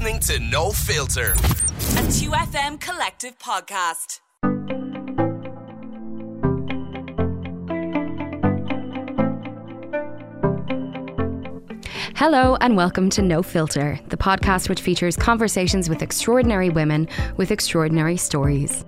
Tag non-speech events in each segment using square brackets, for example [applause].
listening to No Filter. A 2FM collective podcast. Hello, and welcome to No Filter, the podcast which features conversations with extraordinary women with extraordinary stories.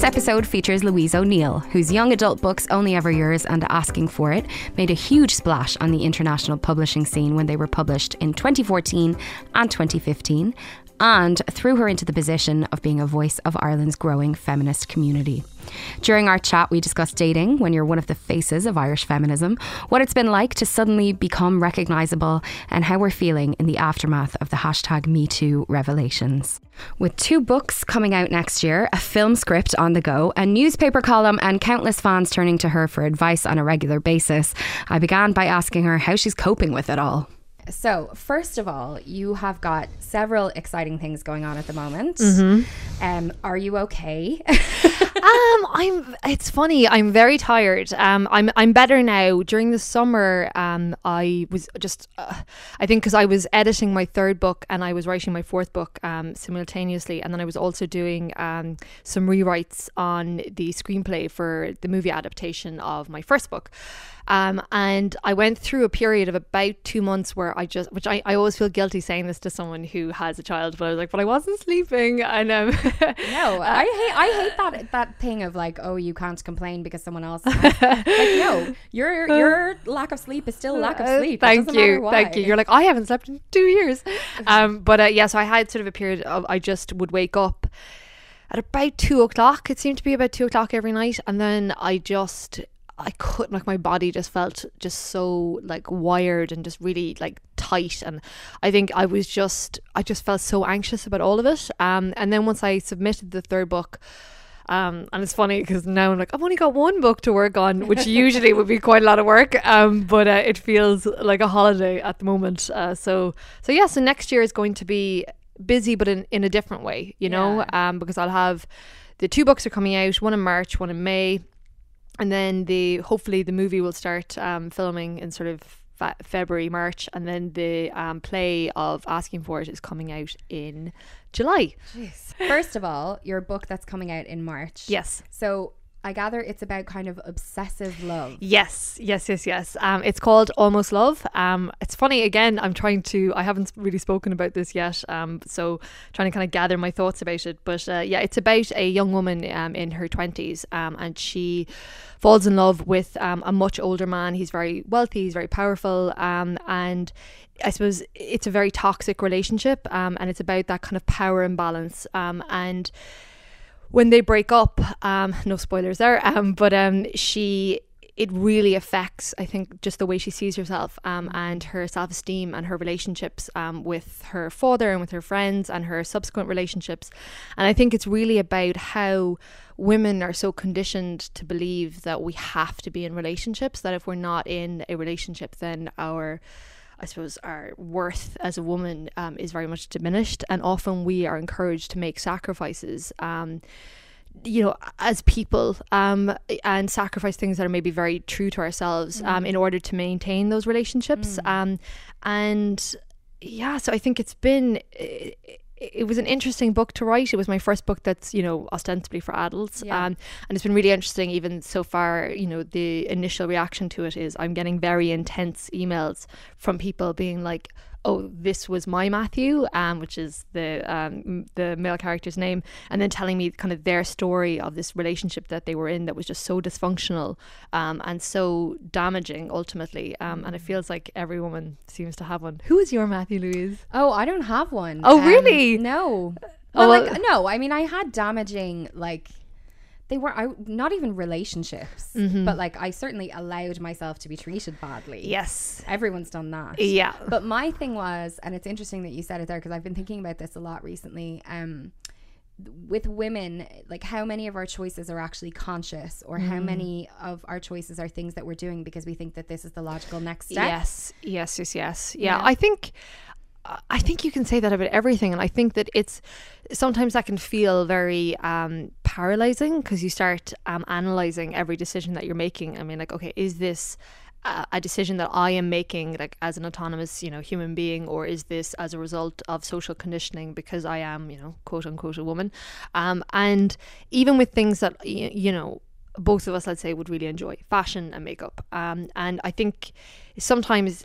This episode features Louise O'Neill, whose young adult books Only Ever Yours and Asking for It made a huge splash on the international publishing scene when they were published in 2014 and 2015, and threw her into the position of being a voice of Ireland's growing feminist community. During our chat, we discussed dating when you're one of the faces of Irish feminism, what it's been like to suddenly become recognisable, and how we're feeling in the aftermath of the hashtag MeToo revelations. With two books coming out next year, a film script on the go, a newspaper column, and countless fans turning to her for advice on a regular basis, I began by asking her how she's coping with it all. So, first of all, you have got several exciting things going on at the moment. Mm-hmm. Um, are you okay? [laughs] um, I'm. It's funny. I'm very tired. Um, I'm. I'm better now. During the summer, um, I was just. Uh, I think because I was editing my third book and I was writing my fourth book um, simultaneously, and then I was also doing um, some rewrites on the screenplay for the movie adaptation of my first book. Um, and I went through a period of about two months where I just, which I, I always feel guilty saying this to someone who has a child, but I was like, but I wasn't sleeping. And um, no, [laughs] I hate, I hate that that thing of like, oh, you can't complain because someone else. [laughs] like, no, your your lack of sleep is still lack of uh, sleep. Uh, thank you, thank you. You're like, I haven't slept in two years. [laughs] Um, but uh, yeah, so I had sort of a period of I just would wake up at about two o'clock. It seemed to be about two o'clock every night, and then I just I couldn't like my body just felt just so like wired and just really like tight and I think I was just I just felt so anxious about all of it um and then once I submitted the third book um, and it's funny because now I'm like, I've only got one book to work on, which [laughs] usually would be quite a lot of work. Um, but uh, it feels like a holiday at the moment. Uh, so, so yeah, so next year is going to be busy, but in, in a different way, you know, yeah. um, because I'll have the two books are coming out, one in March, one in May and then the hopefully the movie will start um, filming in sort of February, March, and then the um, play of Asking for It is coming out in July. Jeez. First of all, your book that's coming out in March. Yes. So I gather it's about kind of obsessive love. Yes, yes, yes, yes. Um, it's called Almost Love. Um, it's funny again. I'm trying to. I haven't really spoken about this yet. Um, so trying to kind of gather my thoughts about it. But uh, yeah, it's about a young woman um in her twenties, um, and she falls in love with um a much older man. He's very wealthy. He's very powerful. And I suppose it's a very toxic relationship. And it's about that kind of power imbalance. And when they break up, um, [laughs] no spoilers there, um, but um, she it really affects, I think, just the way she sees herself um, and her self esteem and her relationships um, with her father and with her friends and her subsequent relationships. And I think it's really about how women are so conditioned to believe that we have to be in relationships, that if we're not in a relationship, then our I suppose, our worth as a woman um, is very much diminished, and often we are encouraged to make sacrifices. Um, you know, as people, um, and sacrifice things that are maybe very true to ourselves, um, mm. in order to maintain those relationships. Mm. Um, and yeah, so I think it's been it was an interesting book to write. It was my first book that's you know ostensibly for adults, yeah. um, and it's been really interesting. Even so far, you know, the initial reaction to it is I'm getting very intense emails from people being like, oh, this was my Matthew, um, which is the um, the male character's name, and then telling me kind of their story of this relationship that they were in that was just so dysfunctional um, and so damaging ultimately. Um, and it feels like every woman seems to have one. Who is your Matthew Louise? Oh, I don't have one. Oh, really? Um, no. Well, oh, well, like no, I mean I had damaging like they were I, not even relationships, mm-hmm. but like I certainly allowed myself to be treated badly. Yes, everyone's done that. Yeah, but my thing was, and it's interesting that you said it there because I've been thinking about this a lot recently. Um, with women, like how many of our choices are actually conscious, or mm. how many of our choices are things that we're doing because we think that this is the logical next step? Yes, yes, yes, yes. Yeah, yeah. I think I think you can say that about everything, and I think that it's sometimes that can feel very um, paralyzing because you start um, analyzing every decision that you're making. I mean, like, okay, is this a, decision that I am making, like as an autonomous, you know, human being, or is this as a result of social conditioning because I am, you know, quote unquote a woman? Um, and even with things that you know, both of us, I'd say, would really enjoy fashion and makeup. Um, and I think sometimes,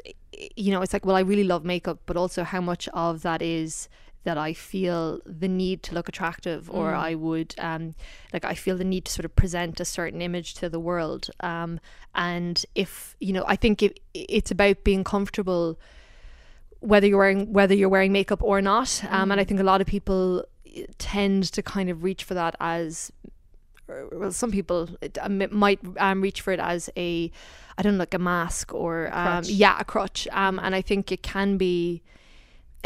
you know, it's like, well, I really love makeup, but also how much of that is that I feel the need to look attractive, or Mm. I would um, like I feel the need to sort of present a certain image to the world. Um, and if you know, I think it, it's about being comfortable, whether you're wearing whether you're wearing makeup or not. Um, and I think a lot of people tend to kind of reach for that as well, some people it, um, it might um, reach for it as a, I don't know, like a mask or um, crutch. yeah, a crutch. Um, and I think it can be.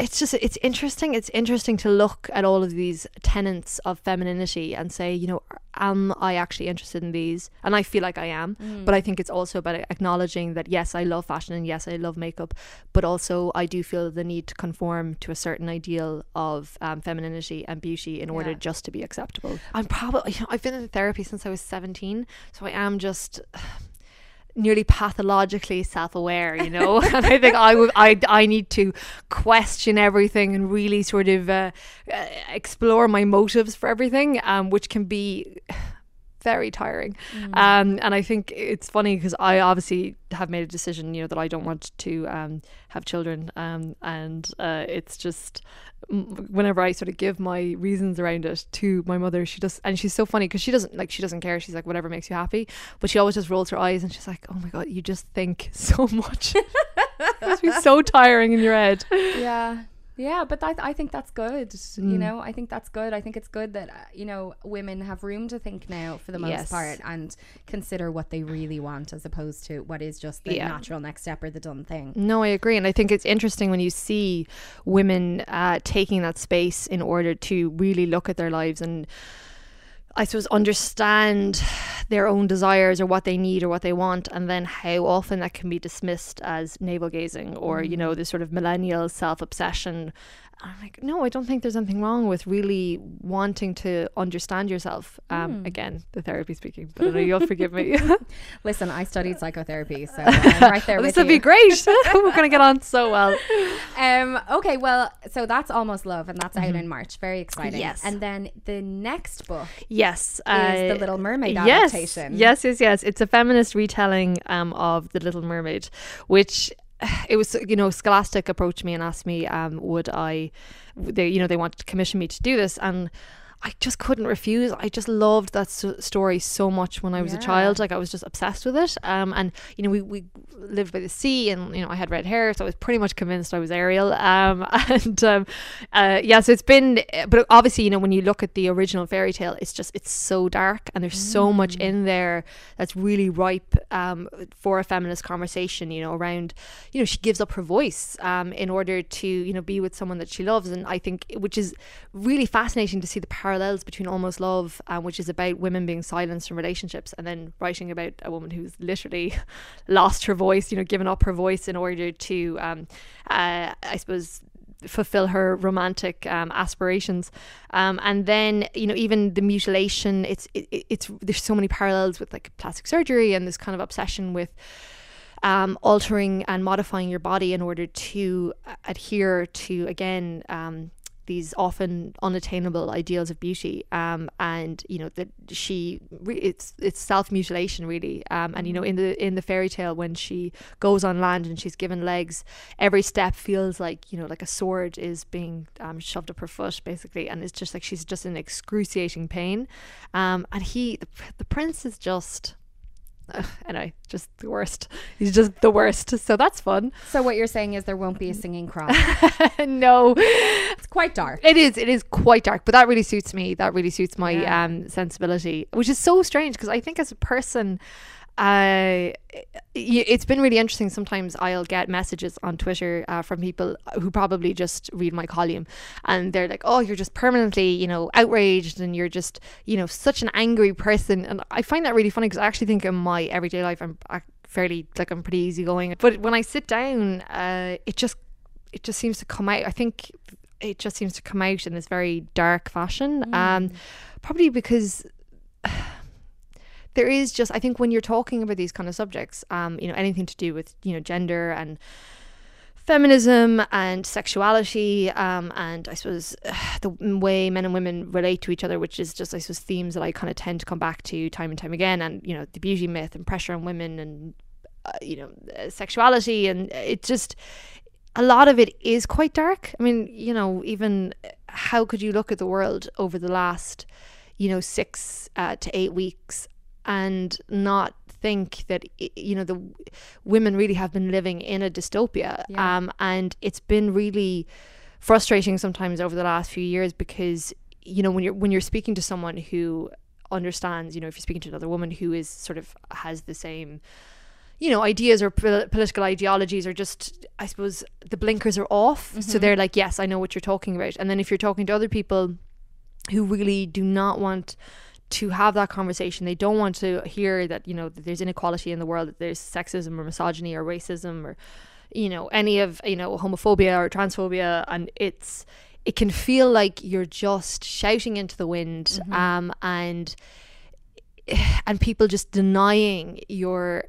It's just it's interesting. It's interesting to look at all of these tenets of femininity and say, you know, am I actually interested in these? And I feel like I am. But I think it's also about acknowledging that yes, I love fashion and yes, I love makeup, but also I do feel the need to conform to a certain ideal of um, femininity and beauty in order Yeah. just to be acceptable. I'm probably you know, I've been in therapy since I was 17, so I am just nearly pathologically self-aware you know? [laughs] And i think i would i i need to question everything and really sort of uh, uh, explore my motives for everything um which can be very tiring. Um and i think it's funny because i obviously have made a decision you know that i don't want to um have children. Um and uh it's just whenever i sort of give my reasons around it to my mother she does and she's so funny because she doesn't like she doesn't care. She's like whatever makes you happy. But she always just rolls her eyes and she's like oh my god you just think so [laughs] much. It must be so tiring in your head. [laughs] Yeah yeah but I, I think that's good you Mm. know i think that's good i think it's good that uh, you know women have room to think now for the most Yes. part and consider what they really want as opposed to what is just the Yeah. natural next step or the done thing No, I agree. And I think it's interesting when you see women uh, taking that space in order to really look at their lives and I suppose understand their own desires or what they need or what they want, and then how often that can be dismissed as navel gazing or, you know, mm. this sort of millennial self obsession. I'm like, no, I don't think there's anything wrong with really wanting to understand yourself. Um, Again, the therapy speaking, but I know you'll forgive me. [laughs] [laughs] listen i studied psychotherapy so i'm [laughs] right there this would be great. We're going to get on so well. Um. Okay. Well, so that's almost love, and that's out in March. Very exciting. Mm-hmm. Yes. And then the next book Yes, is uh, the Little Mermaid yes, adaptation. Yes, yes, yes. It's a feminist retelling um, of The Little Mermaid, which [sighs] it was, you know, Scholastic approached me and asked me, um, would I, they, you know, they wanted to commission me to do this, and I just couldn't refuse. I just loved that story so much when I was a child. Like I was just obsessed with it. Um, and you know, we, we lived by the sea, and you know, I had red hair, so I was pretty much convinced I was Ariel. Um, [laughs] and um, uh, yeah, so it's been. But obviously, you know, when you look at the original fairy tale, it's just it's so dark, and there's so much in there that's really ripe um, for a feminist conversation. You know, around you know, she gives up her voice um, in order to you know be with someone that she loves, and I think which is really fascinating to see the parallels between Almost Love, um, which is about women being silenced from relationships, and then writing about a woman who's literally [laughs] lost her voice, you know, given up her voice in order to, um, uh, I suppose, fulfill her romantic um, aspirations. Um, and then you know even the mutilation it's it, it- it's there's so many parallels with like plastic surgery and this kind of obsession with um, altering and modifying your body in order to uh, adhere to again um, these often unattainable ideals of beauty um, and you know that she re- it's it's self mutilation really um, and you know in the in the fairy tale when she goes on land and she's given legs every step feels like you know like a sword is being um, shoved up her foot basically and it's just like she's just in excruciating pain. Um, and he the, the prince is just [laughs] uh, anyway just the worst he's just the worst so that's fun So what you're saying is there won't be a singing cross. [laughs] no it's quite dark. It is. It is quite dark, but that really suits me. That really suits my Yeah. um, sensibility, which is so strange because I think as a person, uh, it's been really interesting. Sometimes I'll get messages on Twitter uh, from people who probably just read my column, and they're like, "Oh, you're just permanently, you know, outraged, and you're just, you know, such an angry person." And I find that really funny because I actually think in my everyday life I'm fairly like I'm pretty easygoing, but when I sit down, uh, it just it just seems to come out. I think it just seems to come out in this very dark fashion. Um, probably because there is just I think when you're talking about these kind of subjects, um, you know, anything to do with you know gender and feminism and sexuality, um, and I suppose [sighs] the way men and women relate to each other, which is just I suppose themes that I kind of tend to come back to time and time again, and you know the beauty myth and pressure on women and uh, you know uh, sexuality, and it just a lot of it is quite dark. I mean, you know, even how could you look at the world over the last, you know, six uh, to eight weeks and not think that you know the women really have been living in a dystopia, yeah. um, and it's been really frustrating sometimes over the last few years because you know when you're when you're speaking to someone who understands, you know, if you're speaking to another woman who is sort of has the same you know, ideas or political ideologies are just, I suppose, the blinkers are off. Mm-hmm. So they're like, yes, I know what you're talking about. And then if you're talking to other people who really do not want to have that conversation, they don't want to hear that, you know, that there's inequality in the world, that there's sexism or misogyny or racism or, you know, any of, you know, homophobia or transphobia. And it's, it can feel like you're just shouting into the wind mm-hmm. um, and, and people just denying your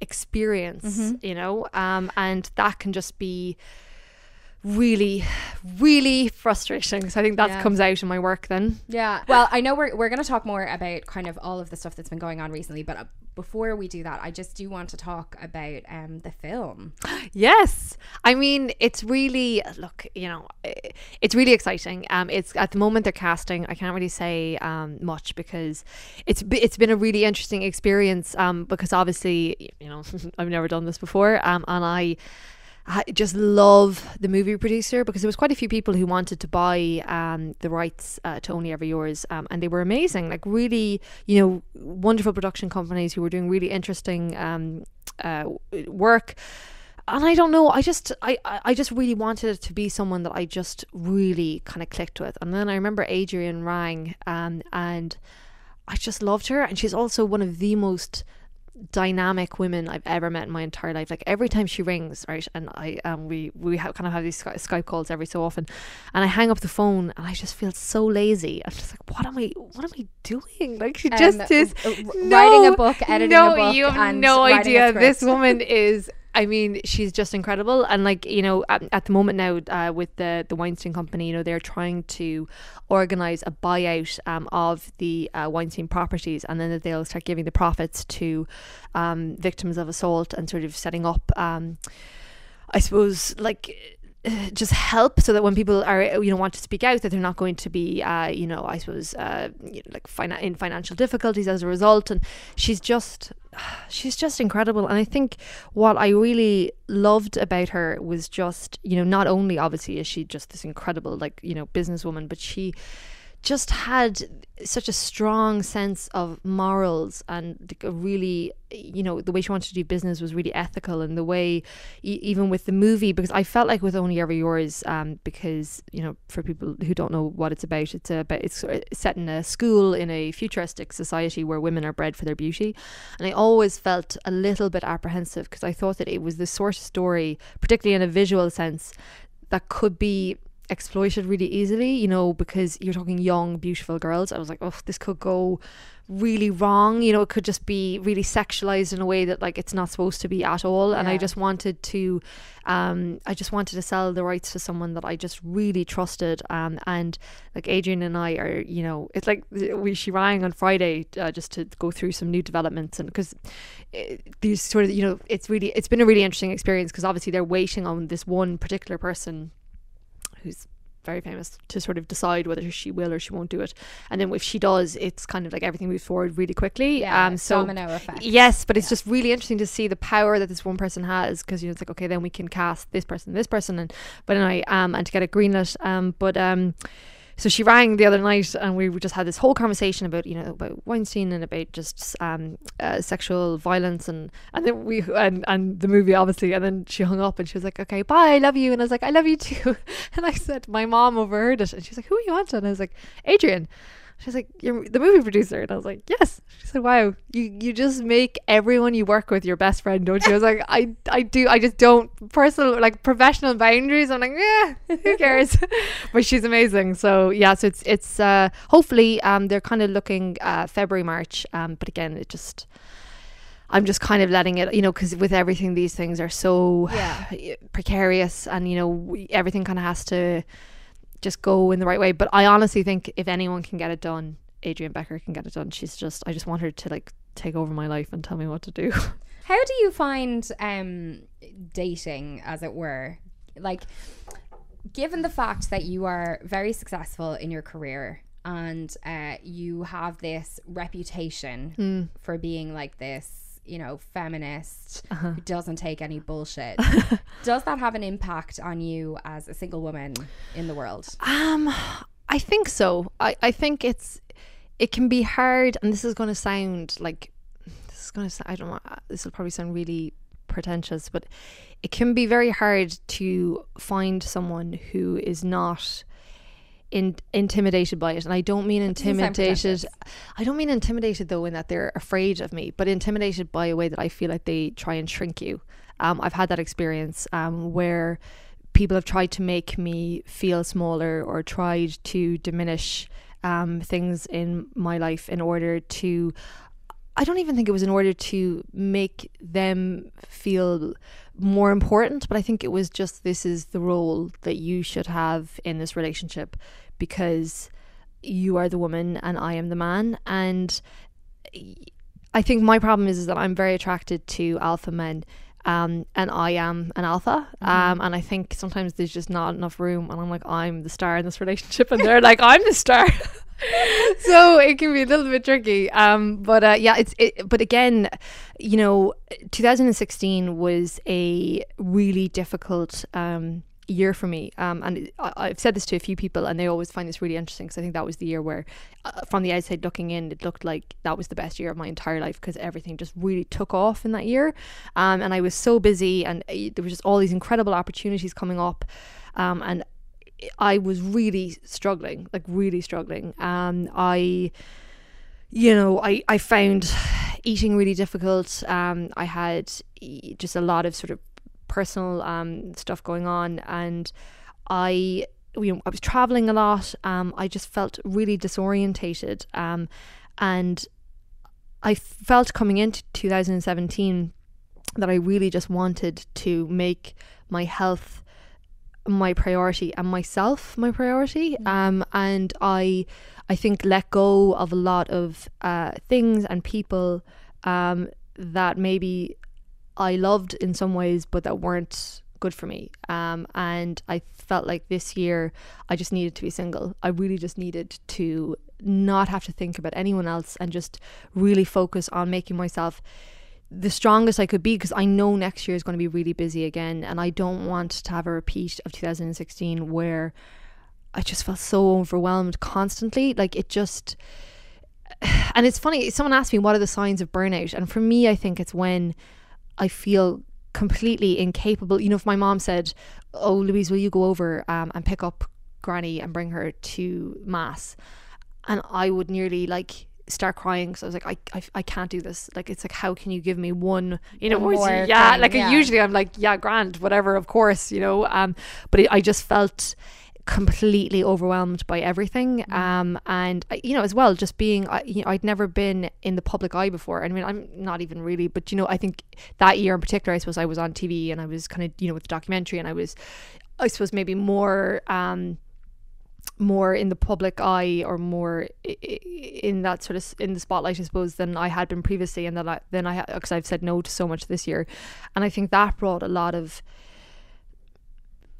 experience, mm-hmm. you know, um, and that can just be really really frustrating. So i think that yeah. comes out in my work then. Yeah. Well i know we're, we're going to talk more about kind of all of the stuff that's been going on recently but uh, before we do that i just do want to talk about um the film. [gasps] Yes. I mean it's really look you know it's really exciting. Um it's at the moment they're casting i can't really say um much because it's it's been a really interesting experience um because obviously you know [laughs] i've never done this before um and i I just love the movie producer because there was quite a few people who wanted to buy um, the rights uh, to Only Ever Yours, um, and they were amazing. Like really, you know, wonderful production companies who were doing really interesting um, uh, work. And I don't know, I just I, I just really wanted it to be someone that I just really kind of clicked with. And then I remember Adrienne rang um, and I just loved her. And she's also one of the most dynamic women I've ever met in my entire life. Like every time she rings, right, and I um we we have, kind of have these Skype calls every so often, and I hang up the phone and I just feel so lazy. I'm just like, what am I? What am I doing? Like she um, just is uh, no, writing a book, editing no, a book. you have no idea. This woman [laughs] is I mean, she's just incredible. And like you know, at, at the moment now uh, with the the Weinstein Company, you know, they're trying to organize a buyout um, of the uh, Weinstein properties, and then they'll start giving the profits to um, victims of assault and sort of setting up. Um, I suppose like [sighs] just help so that when people are you know want to speak out that they're not going to be uh, you know I suppose uh, you know, like fina- in financial difficulties as a result. And she's just [sighs] she's just incredible. And I think what I really loved about her was just you know not only obviously is she just this incredible like you know businesswoman but she just had such a strong sense of morals and really you know the way she wanted to do business was really ethical and the way even with the movie because I felt like with Only Ever Yours um, because you know for people who don't know what it's about it's about it's set in a school in a futuristic society where women are bred for their beauty. And I always felt a little bit apprehensive because I thought that it was the sort of story particularly in a visual sense that could be exploited really easily, you know, because you're talking young, beautiful girls. I was like, oh, this could go really wrong. You know, it could just be really sexualized in a way that like it's not supposed to be at all. Yeah. And I just wanted to, um, I just wanted to sell the rights to someone that I just really trusted. Um, and like Adrienne and I are, you know, it's like we she rang on Friday uh, just to go through some new developments and because eh, these sort of, you know, it's really it's been a really interesting experience because obviously they're waiting on this one particular person who's very famous to sort of decide whether she will or she won't do it. And then if she does, it's kind of like everything moves forward really quickly. Yeah, um, so domino effect. Yes, but it's yeah. just really interesting to see the power that this one person has because you know it's like okay, then we can cast this person, this person, and but anyway, um, and to get it greenlit. Um, but um so she rang the other night and we just had this whole conversation about you know about Weinstein and about just um, uh, sexual violence and and then we and and the movie obviously. And then she hung up and she was like okay bye I love you. And I was like I love you too. [laughs] And I said my mom overheard it. And she was like who are you on to? And I was like Adrienne She's like, "You're the movie producer," and I was like, "Yes." She said, "Wow, you you just make everyone you work with your best friend, don't you?" I was like, "I I do. I just don't personal like professional boundaries." I'm like, "Yeah, who [laughs] cares?" but she's amazing. So yeah, so it's it's uh, hopefully um they're kind of looking uh, February March. Um, but again, it just. I'm just kind of letting it, you know, because with everything, these things are so Yeah. [sighs] precarious, and you know, we, everything kind of has to just go in the right way. But I honestly think if anyone can get it done, Adrienne Becker can get it done. She's just, I just want her to like take over my life and tell me what to do. [laughs] How do you find um dating, as it were? Like, given the fact that you are very successful in your career and uh, you have this reputation for being like this, you know, feminist who doesn't take any bullshit, [laughs] does that have an impact on you as a single woman in the world? Um, I think so. I, I think it's it can be hard, and this is going to sound like this is going to. I don't know. This will probably sound really pretentious, but it can be very hard to find someone who is not. In, intimidated by it and I don't mean intimidated. I don't mean intimidated though in that they're afraid of me but intimidated by a way that I feel like they try and shrink you um, I've had that experience um, where people have tried to make me feel smaller or tried to diminish um, things in my life in order to I don't even think it was in order to make them feel more important, but I think it was just this is the role that you should have in this relationship because you are the woman and I am the man. And I think my problem is, is that I'm very attracted to alpha men. Um, and I am an alpha. Um, and I think sometimes there's just not enough room. And I'm like, I'm the star in this [laughs] relationship. And they're like, I'm the star. [laughs] so it can be a little bit tricky. Um, but uh, yeah, it's it, but again, you know, 2016 was a really difficult um, year for me. Um, and I, I've said this to a few people, and they always find this really interesting because I think that was the year where, uh, from the outside looking in, it looked like that was the best year of my entire life because everything just really took off in that year. Um, and I was so busy, and uh, there was just all these incredible opportunities coming up. Um, and I was really struggling, like really struggling. Um, I, you know, I, I found [sighs] eating really difficult. Um, I had just a lot of sort of personal um, stuff going on, and I, you know, I was traveling a lot. Um, I just felt really disorientated. Um, and I felt coming into 2017 that I really just wanted to make my health my priority and myself my priority um and i i think let go of a lot of uh things and people um that maybe i loved in some ways but that weren't good for me. Um and i felt like this year i just needed to be single. I really just needed to not have to think about anyone else and just really focus on making myself the strongest I could be because I know next year is going to be really busy again and I don't want to have a repeat of 2016 where I just felt so overwhelmed constantly. Like it just [sighs] and it's funny someone asked me what are the signs of burnout and for me I think it's when I feel completely incapable. You know if my mom said oh Louise will you go over um, and pick up granny and bring her to mass? And I would nearly like start crying because I was like I, I I can't do this. Like it's like how can you give me one you know One more yeah thing, like yeah. usually I'm like yeah grand whatever of course you know um but it, I just felt completely overwhelmed by everything Mm. um and you know as well just being I, you know I'd never been in the public eye before I mean I'm not even really but you know I think that year in particular I suppose I was on TV and I was kind of you know with the documentary and I was I suppose maybe more um more in the public eye or more in that sort of in the spotlight, I suppose, than I had been previously, and that I then I because I've said no to so much this year, and I think that brought a lot of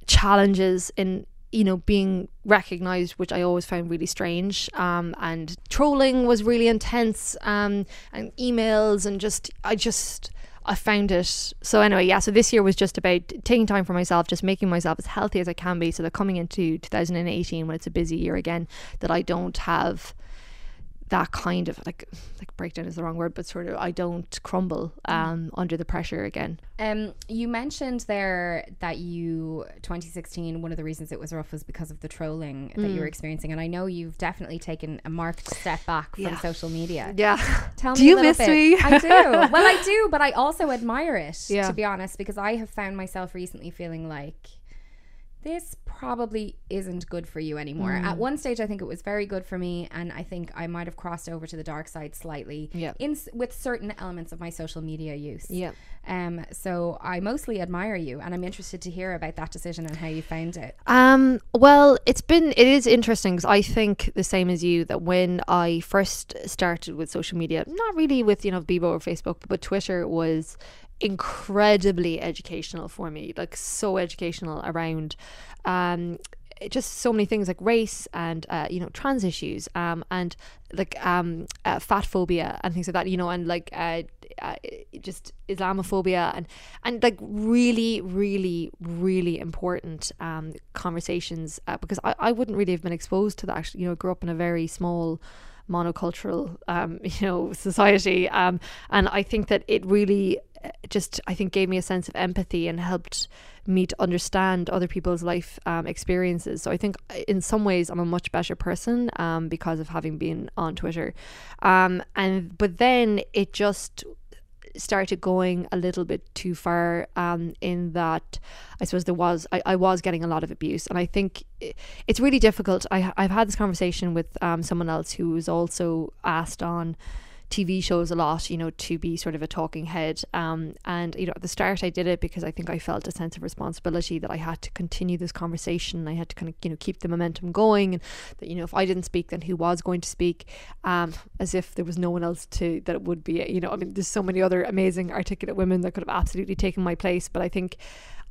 challenges in you know being recognized which i always found really strange um and trolling was really intense um and emails and just i just i found it. So anyway yeah so this year was just about taking time for myself just making myself as healthy as i can be. So that coming into 2018 when it's a busy year again that i don't have that kind of like like breakdown is the wrong word, but sort of I don't crumble um under the pressure again. Um, you mentioned there that you 2016. One of the reasons it was rough was because of the trolling that Mm. you were experiencing, and I know you've definitely taken a marked step back from Yeah. social media. [laughs] Yeah. Tell Do me you a little miss bit. me? [laughs] I do. [laughs] Well, I do, but I also admire it. Yeah. To be honest, because I have found myself recently feeling like this probably isn't good for you anymore. Mm. At one stage, I think it was very good for me, and I think I might have crossed over to the dark side slightly. Yeah. In with certain elements of my social media use. Yeah. Um. So I mostly admire you, and I'm interested to hear about that decision and how you found it. Um, well, it's been it is interesting because I think the same as you that when I first started with social media, not really with you know Bebo or Facebook, but Twitter was incredibly educational for me, like so educational around um just so many things like race and uh, you know trans issues um and like um uh, fat phobia and things like that you know and like uh, uh, just Islamophobia and and like really really really important um conversations uh, because I, I wouldn't really have been exposed to that actually you know grew up in a very small monocultural um [laughs] you know society um and I think that it really uh, just I think gave me a sense of empathy and helped me to understand other people's life um, experiences. So I think uh, in some ways I'm a much better person um, because of having been on Twitter. Um, and but then it just started going a little bit too far um, in that I suppose there was I, I was getting a lot of abuse. And I think it's really difficult. I, I've had this conversation with um, someone else who was also asked on TV shows a lot, you know, to be sort of a talking head. Um, and you know, at the start, I did it because I think I felt a sense of responsibility that I had to continue this conversation. I had to kind of, you know, keep the momentum going, and that you know, if I didn't speak, then who was going to speak? Um, as if there was no one else to that it would be. You know, I mean, there's so many other amazing, articulate women that could have absolutely taken my place, but I think.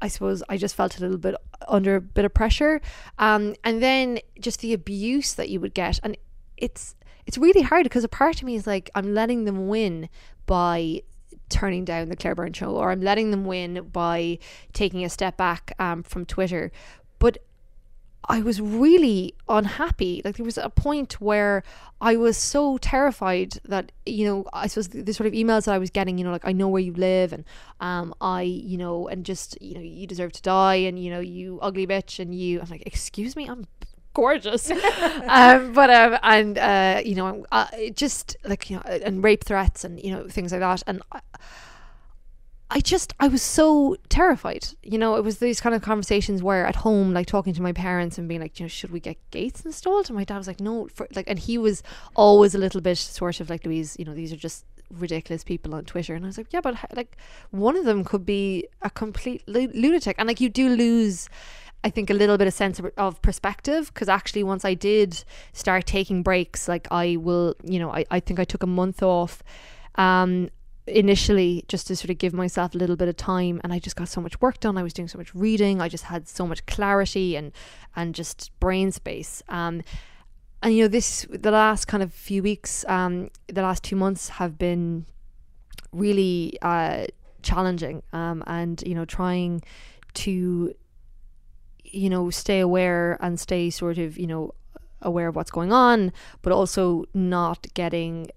I suppose I just felt a little bit under a bit of pressure, um, and then just the abuse that you would get, and it's it's really hard because a part of me is like I'm letting them win by turning down the Claire Byrne show or I'm letting them win by taking a step back um, from Twitter. But I was really unhappy. Like there was a point where I was so terrified that you know I suppose the, the sort of emails that I was getting you know like I know where you live and um I you know and just you know you deserve to die and you know you ugly bitch and you I'm like excuse me I'm gorgeous [laughs] um but um and uh you know uh, just like you know and rape threats and you know things like that and I, I just I was so terrified. You know, it was these kind of conversations where at home, like talking to my parents and being like, you know, should we get gates installed? And my dad was like, no, for like, and he was always a little bit sort of like Louise. You know, these are just ridiculous people on Twitter. And I was like, yeah, but like one of them could be a complete lu- lunatic, and like you do lose. I think a little bit of sense of, perspective because actually once I did start taking breaks, like I will, you know, I, I think I took a month off um, initially just to sort of give myself a little bit of time and I just got so much work done. I was doing so much reading. I just had so much clarity and and just brain space. Um, and you know this the last kind of few weeks, um, the last two months have been really uh, challenging um, and you know trying to you know stay aware and stay sort of you know aware of what's going on but also not getting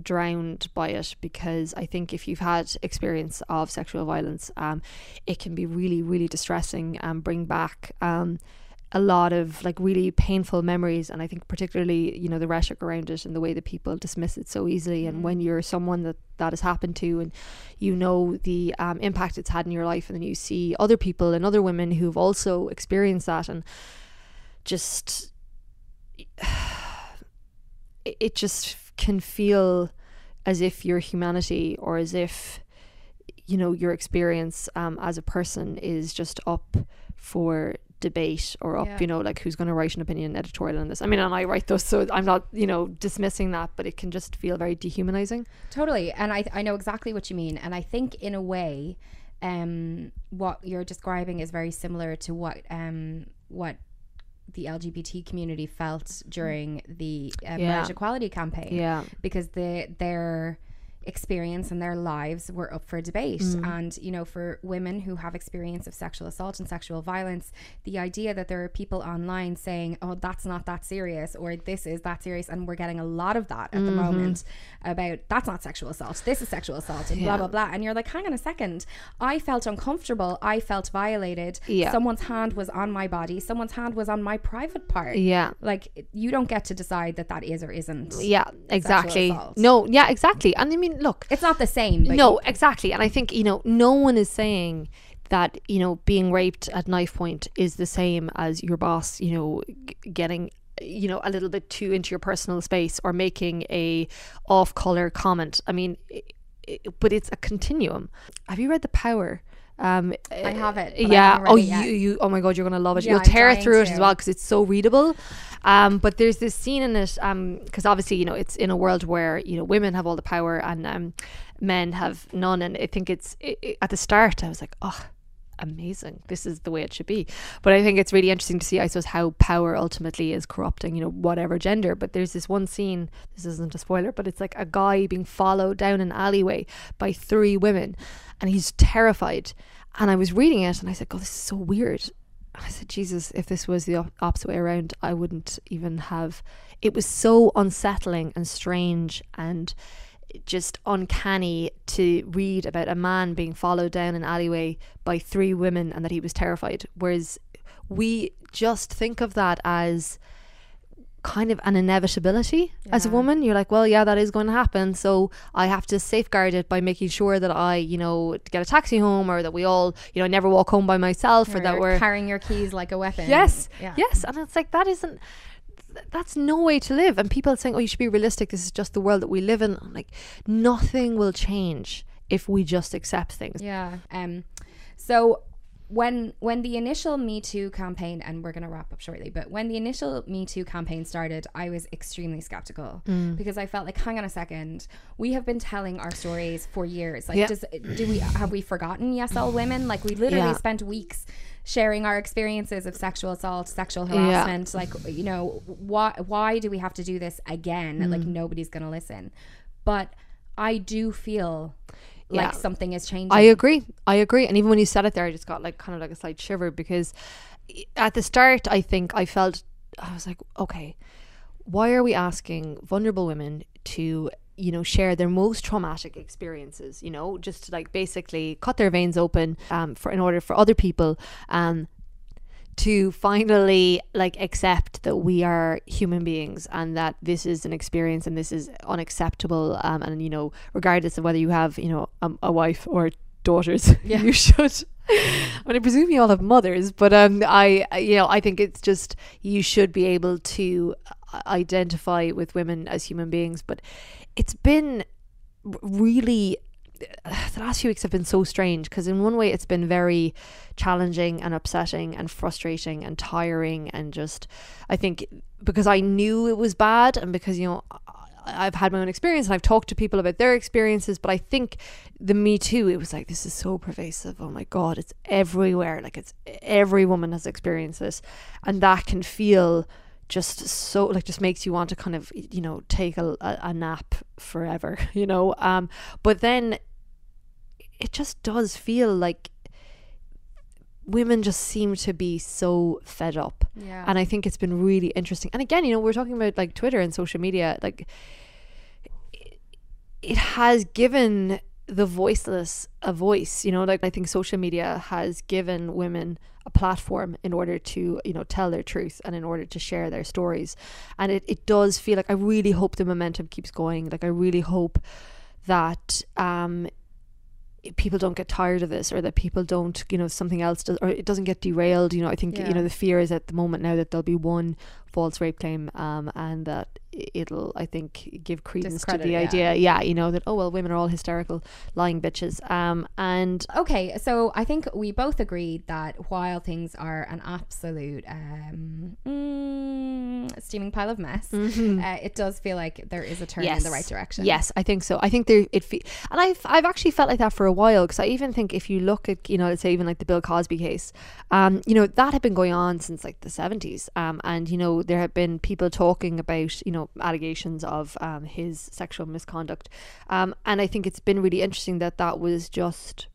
drowned by it because I think if you've had experience of sexual violence um it can be really really distressing and bring back um a lot of like really painful memories and I think particularly you know the rhetoric around it and the way that people dismiss it so easily and when you're someone that that has happened to and you know the um, impact it's had in your life and then you see other people and other women who've also experienced that and just [sighs] it, it just can feel as if your humanity or as if you know your experience um, as a person is just up for debate or up Yeah. you know like who's going to write an opinion editorial on this i mean and i write those so i'm not you know dismissing that but it can just feel very dehumanizing Totally. And I, I know exactly what you mean. And I think, in a way, um, what you're describing is very similar to what um, what the LGBT community felt during the uh, Yeah. marriage equality campaign. yeah Because the their experience and their lives were up for debate. Mm. And, you know, for women who have experience of sexual assault and sexual violence, the idea that there are people online saying, oh, that's not that serious or this is that serious. And we're getting a lot of that at the Mm-hmm. moment about that's not sexual assault, this is sexual assault, and blah, blah, blah. And you're like, hang on a second. I felt uncomfortable. I felt violated. Yeah. Someone's hand was on my body, someone's hand was on my private part. Yeah. Like, you don't get to decide that that is or isn't. Yeah, exactly. No, yeah, exactly. And I mean, look, It's not the same. No, exactly. And I think, you know, no one is saying that, you know, being raped at knife point is the same as your boss, you know, g- getting you know a little bit too into your personal space or making a off color comment i mean i i but it's a continuum have you read the power um I have it. I yeah. oh you you oh my god you're gonna love it. Yeah, you'll tear through it as well because it's so readable. Um but there's this scene in it um because obviously you know it's in a world where you know women have all the power and um men have none. And i think it's i i at the start i was like oh amazing. This is the way it should be. But i think it's really interesting to see i suppose how power ultimately is corrupting you know whatever gender. But there's this one scene this isn't a spoiler but it's like a guy being followed down an alleyway by three women and he's terrified. And i was reading it and i said god this is so weird. I said, Jesus, if this was the opposite way around, I wouldn't even have. It was so unsettling and strange and just uncanny to read about a man being followed down an alleyway by three women and that he was terrified. Whereas we just think of that as kind of an inevitability as a woman. You're like, well, yeah, that is going to happen. So I have to safeguard it by making sure that I, you know, get a taxi home or that we all, you know, never walk home by myself or, Or that we're. carrying your keys like a weapon. Yes. Yeah. Yes. And it's like, that isn't. Th- That's no way to live. And people saying, oh, you should be realistic. This is just the world that we live in. I'm like, nothing will change if we just accept things. Yeah. Um. So when when the initial Me Too campaign, and we're gonna wrap up shortly, but when the initial Me Too campaign started, I was extremely skeptical Mm. because I felt like, hang on a second, we have been telling our stories for years. Like, Yeah. does do we have we forgotten? Yes, all women. Like, we literally Yeah. spent weeks sharing our experiences of sexual assault, sexual harassment. Like, you know, why why do we have to do this again? Like, Mm. nobody's gonna listen. But I do feel like something is changing. I agree. I agree. And even when you said it there, I just got like kind of like a slight shiver because at the start, I think I felt, I was like, okay, why are we asking vulnerable women to, you know, share their most traumatic experiences, you know, just to like basically cut their veins open um, for in order for other people um, to finally like accept that we are human beings and that this is an experience and this is unacceptable um, and you know regardless of whether you have you know a, a wife or daughters [laughs] yeah. you should I mean, I presume you all have mothers, but um, I, I- you know, I think it's just you should be able to uh, identify with women as human beings. But it's been really the last few weeks have been so strange because in one way it's been very challenging and upsetting and frustrating and tiring and just I think because I knew it was bad and because you know I've had my own experience and I've talked to people about their experiences but I think the me too it was like this is so pervasive. Oh my god it's everywhere. Like it's every woman has experienced this. And that can feel just so like just makes you want to kind of you know take a, a, a nap forever [laughs] you know? Um but then it just does feel like women just seem to be so fed up. Yeah. and i think it's been really interesting. And again you know we're talking about like twitter and social media like it, it has given the voiceless a voice you know? Like i think social media has given women a platform in order to you know tell their truth and in order to share their stories. And it, it does feel like i really hope the momentum keeps going. Like i really hope that um people don't get tired of this or that people don't you know something else does or it doesn't get derailed you know i think you know the fear is at the moment now that there'll be one false rape claim um and that it'll i think give credence to the yeah. idea yeah you know that oh well women are all hysterical lying bitches um and okay, so I think we both agreed that while things are an absolute um, steaming pile of mess, uh, it does feel like there is a turn in the right direction. Yes, I think so. I think there it fe- and I've I've actually felt like that for a while because I even think if you look at you know let's say even like the Bill Cosby case, um, you know that had been going on since like the seventies, um, and you know there have been people talking about you know allegations of um his sexual misconduct, um, and I think it's been really interesting that that was just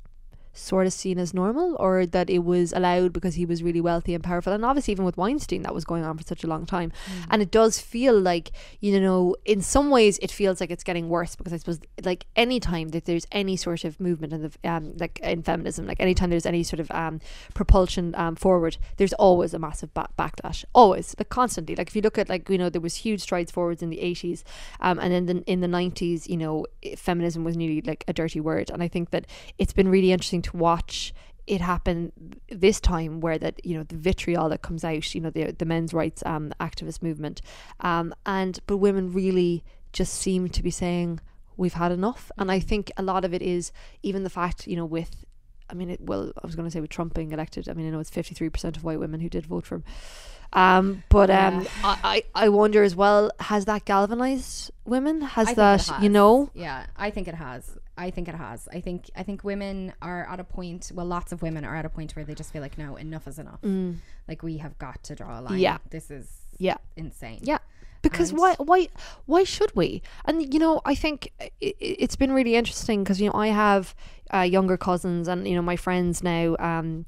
sort of seen as normal or that it was allowed because he was really wealthy and powerful and obviously even with Weinstein that was going on for such a long time. And it does feel like you know in some ways it feels like it's getting worse because I suppose like any time that there's any sort of movement in the um like in feminism like anytime there's any sort of um propulsion um forward there's always a massive ba- backlash. Always. Like constantly. Like if you look at like you know there was huge strides forwards in the 80s um and then the, in the 90s you know feminism was nearly like a dirty word and I think that it's been really interesting to watch it happen this time where that you know the vitriol that comes out you know the the men's rights um activist movement um and but women really just seem to be saying we've had enough and i think a lot of it is even the fact you know with I mean, it, well, I was going to say with Trump being elected. I mean, I know it's fifty three percent of white women who did vote for him. Um, but um, I, I I wonder as well, has that galvanized women? Has I that it you know? Yeah, I think it has. I think it has. I think I think women are at a point. Well, lots of women are at a point where they just feel like, no, enough is enough. Like we have got to draw a line. Mm. Yeah. this is Yeah. insane. Yeah. Because And- why why why should we? And you know, I think i i- it's been really interesting because you know I have uh, younger cousins and you know my friends now. Um,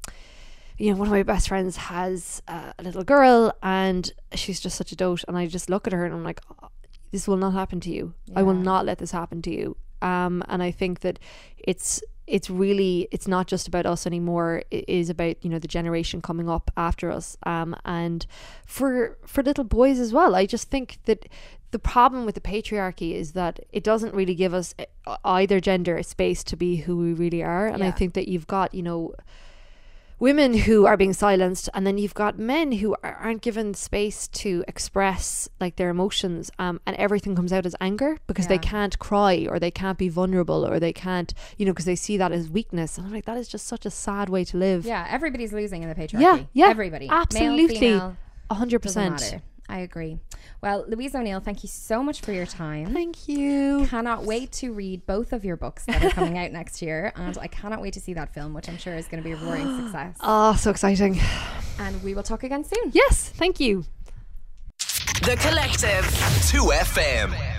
you know, one of my best friends has uh, a little girl and she's just such a dote. And I just look at her and I'm like, "Oh, this will not happen to you. I will not let this happen to you. Um, and I think that it's it's really it's not just about us anymore. It is about you know the generation coming up after us. Um, and for for little boys as well. I just think that the problem with the patriarchy is that it doesn't really give us e- either gender a space to be who we really are. And I think that you've got you know women who are being silenced and then you've got men who are, aren't given space to express like their emotions um, and everything comes out as anger because they can't cry or they can't be vulnerable or they can't you know because they see that as weakness and i'm like that is just such a sad way to live Yeah, everybody's losing in the patriarchy. Yeah, yeah, everybody, absolutely. Male, female, A 100% doesn't matter. I agree. Well, Louise O'Neill, thank you so much for your time. thank you Cannot wait to read both of your books that are coming out [laughs] next year, and I cannot wait to see that film, which I'm sure is going to be a roaring [gasps] success. oh so exciting And we will talk again soon. yes thank you The Collective. 2FM.